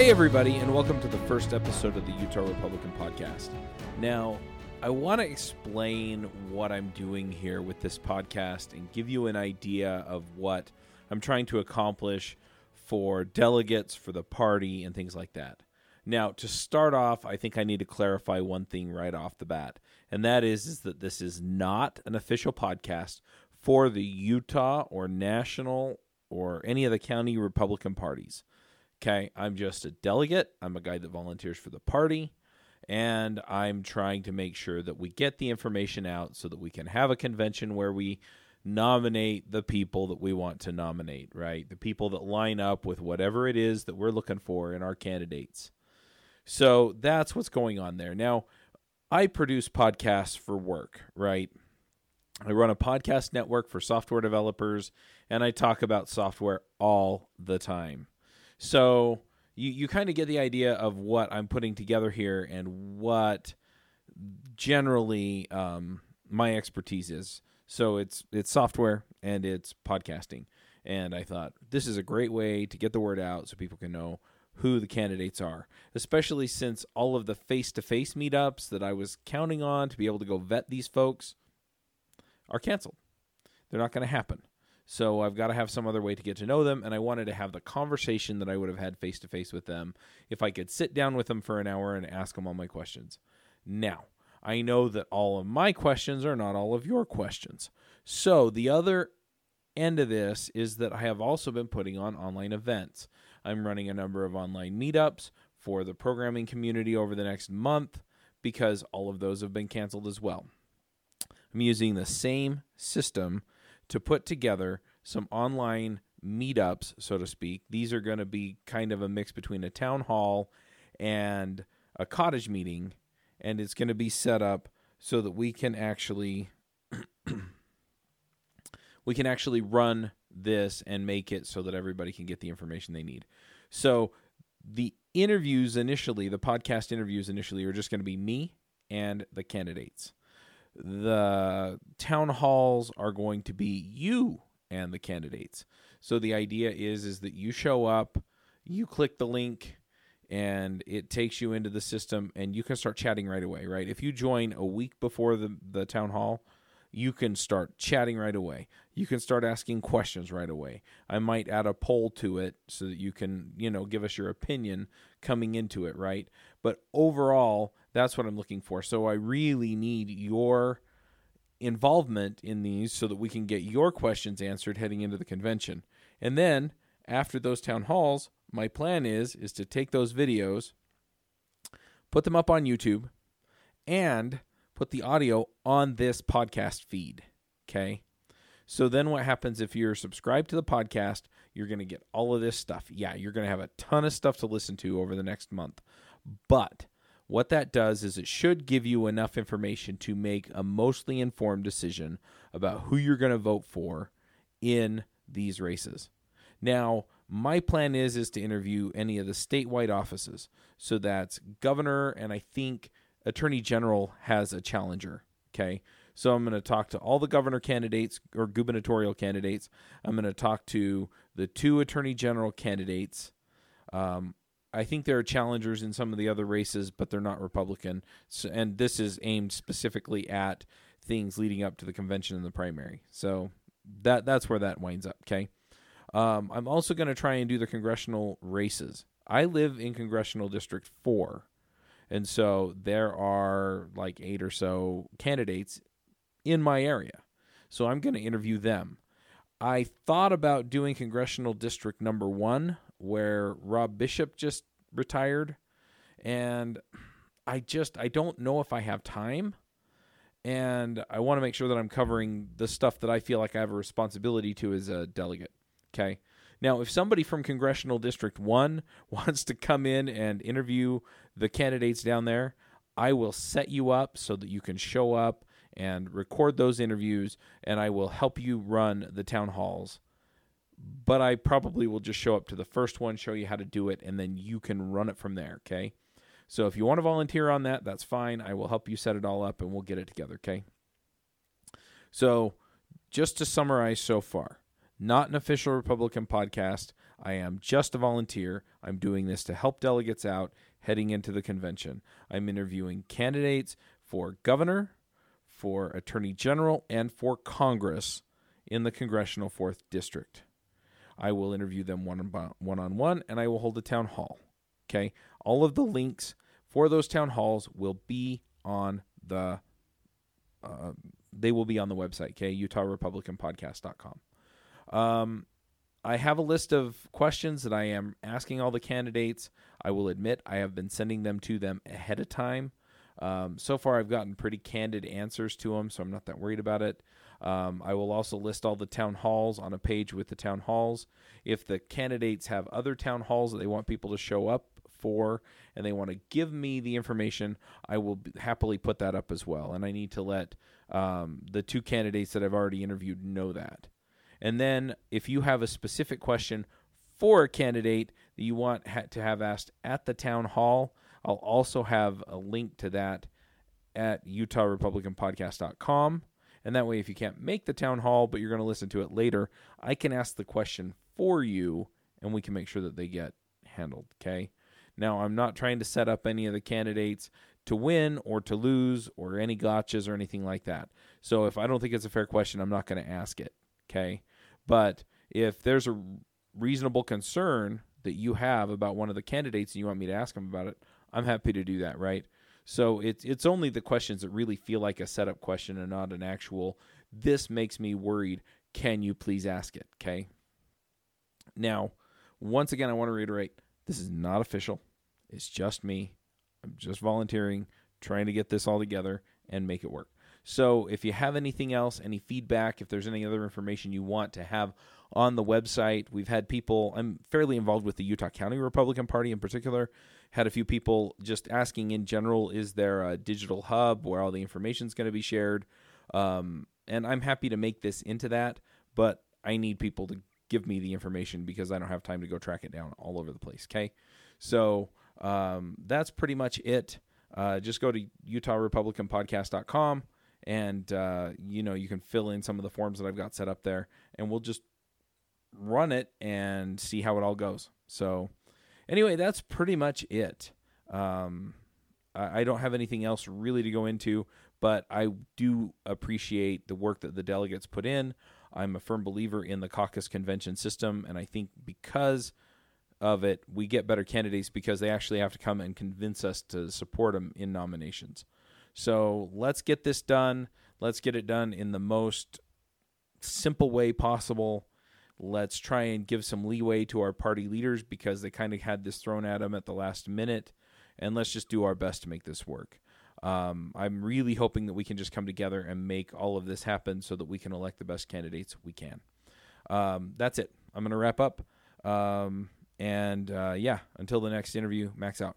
Hey, everybody, and welcome to the first episode of the Utah Republican Podcast. Now, I want to explain what I'm doing here with this podcast and give you an idea of what I'm trying to accomplish for delegates, for the party, and things like that. Now, to start off, I think I need to clarify one thing right off the bat, and that is, is that this is not an official podcast for the Utah or national or any of the county Republican parties. Okay, I'm just a delegate. I'm a guy that volunteers for the party, and I'm trying to make sure that we get the information out so that we can have a convention where we nominate the people that we want to nominate, right? The people that line up with whatever it is that we're looking for in our candidates. So that's what's going on there. Now, I produce podcasts for work, right? I run a podcast network for software developers and I talk about software all the time. So you, you kind of get the idea of what I'm putting together here and what generally um, my expertise is. So it's it's software and it's podcasting. And I thought this is a great way to get the word out so people can know who the candidates are, especially since all of the face to face meetups that I was counting on to be able to go vet these folks are canceled. They're not going to happen. So I've got to have some other way to get to know them, and I wanted to have the conversation that I would have had face to face with them if I could sit down with them for an hour and ask them all my questions. Now, I know that all of my questions are not all of your questions. So the other end of this is that I have also been putting on online events. I'm running a number of online meetups for the programming community over the next month because all of those have been canceled as well. I'm using the same system to put together some online meetups, so to speak. These are going to be kind of a mix between a town hall and a cottage meeting, and it's going to be set up so that we can actually we can actually run this and make it so that everybody can get the information they need. So the interviews initially, the podcast interviews initially are just going to be me and the candidates the town halls are going to be you and the candidates. So the idea is is that you show up, you click the link and it takes you into the system and you can start chatting right away, right? If you join a week before the the town hall, you can start chatting right away. You can start asking questions right away. I might add a poll to it so that you can, you know, give us your opinion coming into it, right? But overall, that's what I'm looking for. So I really need your involvement in these so that we can get your questions answered heading into the convention. And then after those town halls, my plan is is to take those videos, put them up on YouTube, and put the audio on this podcast feed. Okay. So then what happens if you're subscribed to the podcast, you're going to get all of this stuff. Yeah, you're going to have a ton of stuff to listen to over the next month. But what that does is it should give you enough information to make a mostly informed decision about who you're going to vote for in these races. Now, my plan is is to interview any of the statewide offices. So that's governor and I think attorney general has a challenger, okay? So I'm going to talk to all the governor candidates or gubernatorial candidates. I'm going to talk to the two attorney general candidates. Um, I think there are challengers in some of the other races, but they're not Republican. So, and this is aimed specifically at things leading up to the convention and the primary. So that that's where that winds up. Okay. Um, I'm also going to try and do the congressional races. I live in congressional district four, and so there are like eight or so candidates in my area. So I'm going to interview them. I thought about doing congressional district number one, where Rob Bishop just retired, and I just I don't know if I have time, and I want to make sure that I'm covering the stuff that I feel like I have a responsibility to as a delegate. Okay. Now, if somebody from Congressional District 1 wants to come in and interview the candidates down there, I will set you up so that you can show up and record those interviews, and I will help you run the town halls but I probably will just show up to the first one, show you how to do it, and then you can run it from there. Okay. So if you want to volunteer on that, that's fine. I will help you set it all up and we'll get it together. Okay. So just to summarize so far, not an official Republican podcast. I am just a volunteer. I'm doing this to help delegates out heading into the convention. I'm interviewing candidates for governor, for attorney general, and for Congress in the congressional 4th district. I will interview them one on one, and I will hold a town hall. Okay, all of the links for those town halls will be on the. Uh, they will be on the website. Okay, UtahRepublicanPodcast.com. Um, I have a list of questions that I am asking all the candidates. I will admit I have been sending them to them ahead of time. Um, so far, I've gotten pretty candid answers to them, so I'm not that worried about it. Um, I will also list all the town halls on a page with the town halls. If the candidates have other town halls that they want people to show up for and they want to give me the information, I will happily put that up as well. And I need to let um, the two candidates that I've already interviewed know that. And then if you have a specific question for a candidate that you want ha- to have asked at the town hall, I'll also have a link to that at UtahRepublicanPodcast.com. And that way, if you can't make the town hall, but you're going to listen to it later, I can ask the question for you and we can make sure that they get handled. Okay. Now, I'm not trying to set up any of the candidates to win or to lose or any gotchas or anything like that. So if I don't think it's a fair question, I'm not going to ask it. Okay. But if there's a reasonable concern that you have about one of the candidates and you want me to ask them about it, I'm happy to do that, right? So it's it's only the questions that really feel like a setup question and not an actual. This makes me worried. Can you please ask it? Okay. Now, once again, I want to reiterate: this is not official. It's just me. I'm just volunteering, trying to get this all together and make it work. So, if you have anything else, any feedback, if there's any other information you want to have on the website, we've had people. I'm fairly involved with the Utah County Republican Party in particular had a few people just asking in general is there a digital hub where all the information is going to be shared? Um, and i'm happy to make this into that but i need people to give me the information because i don't have time to go track it down all over the place okay? So um, that's pretty much it. Uh, just go to utahrepublicanpodcast.com and uh, you know you can fill in some of the forms that i've got set up there and we'll just run it and see how it all goes. So anyway, that's pretty much it. Um, I, I don't have anything else really to go into, but I do appreciate the work that the delegates put in. I'm a firm believer in the caucus convention system, and I think because of it, we get better candidates because they actually have to come and convince us to support them in nominations. So let's get this done. Let's get it done in the most simple way possible. Let's try and give some leeway to our party leaders because they kind of had this thrown at them at the last minute. And let's just do our best to make this work. Um, I'm really hoping that we can just come together and make all of this happen so that we can elect the best candidates we can. Um, that's it. I'm going to wrap up. Um, and uh, yeah, until the next interview, Max out.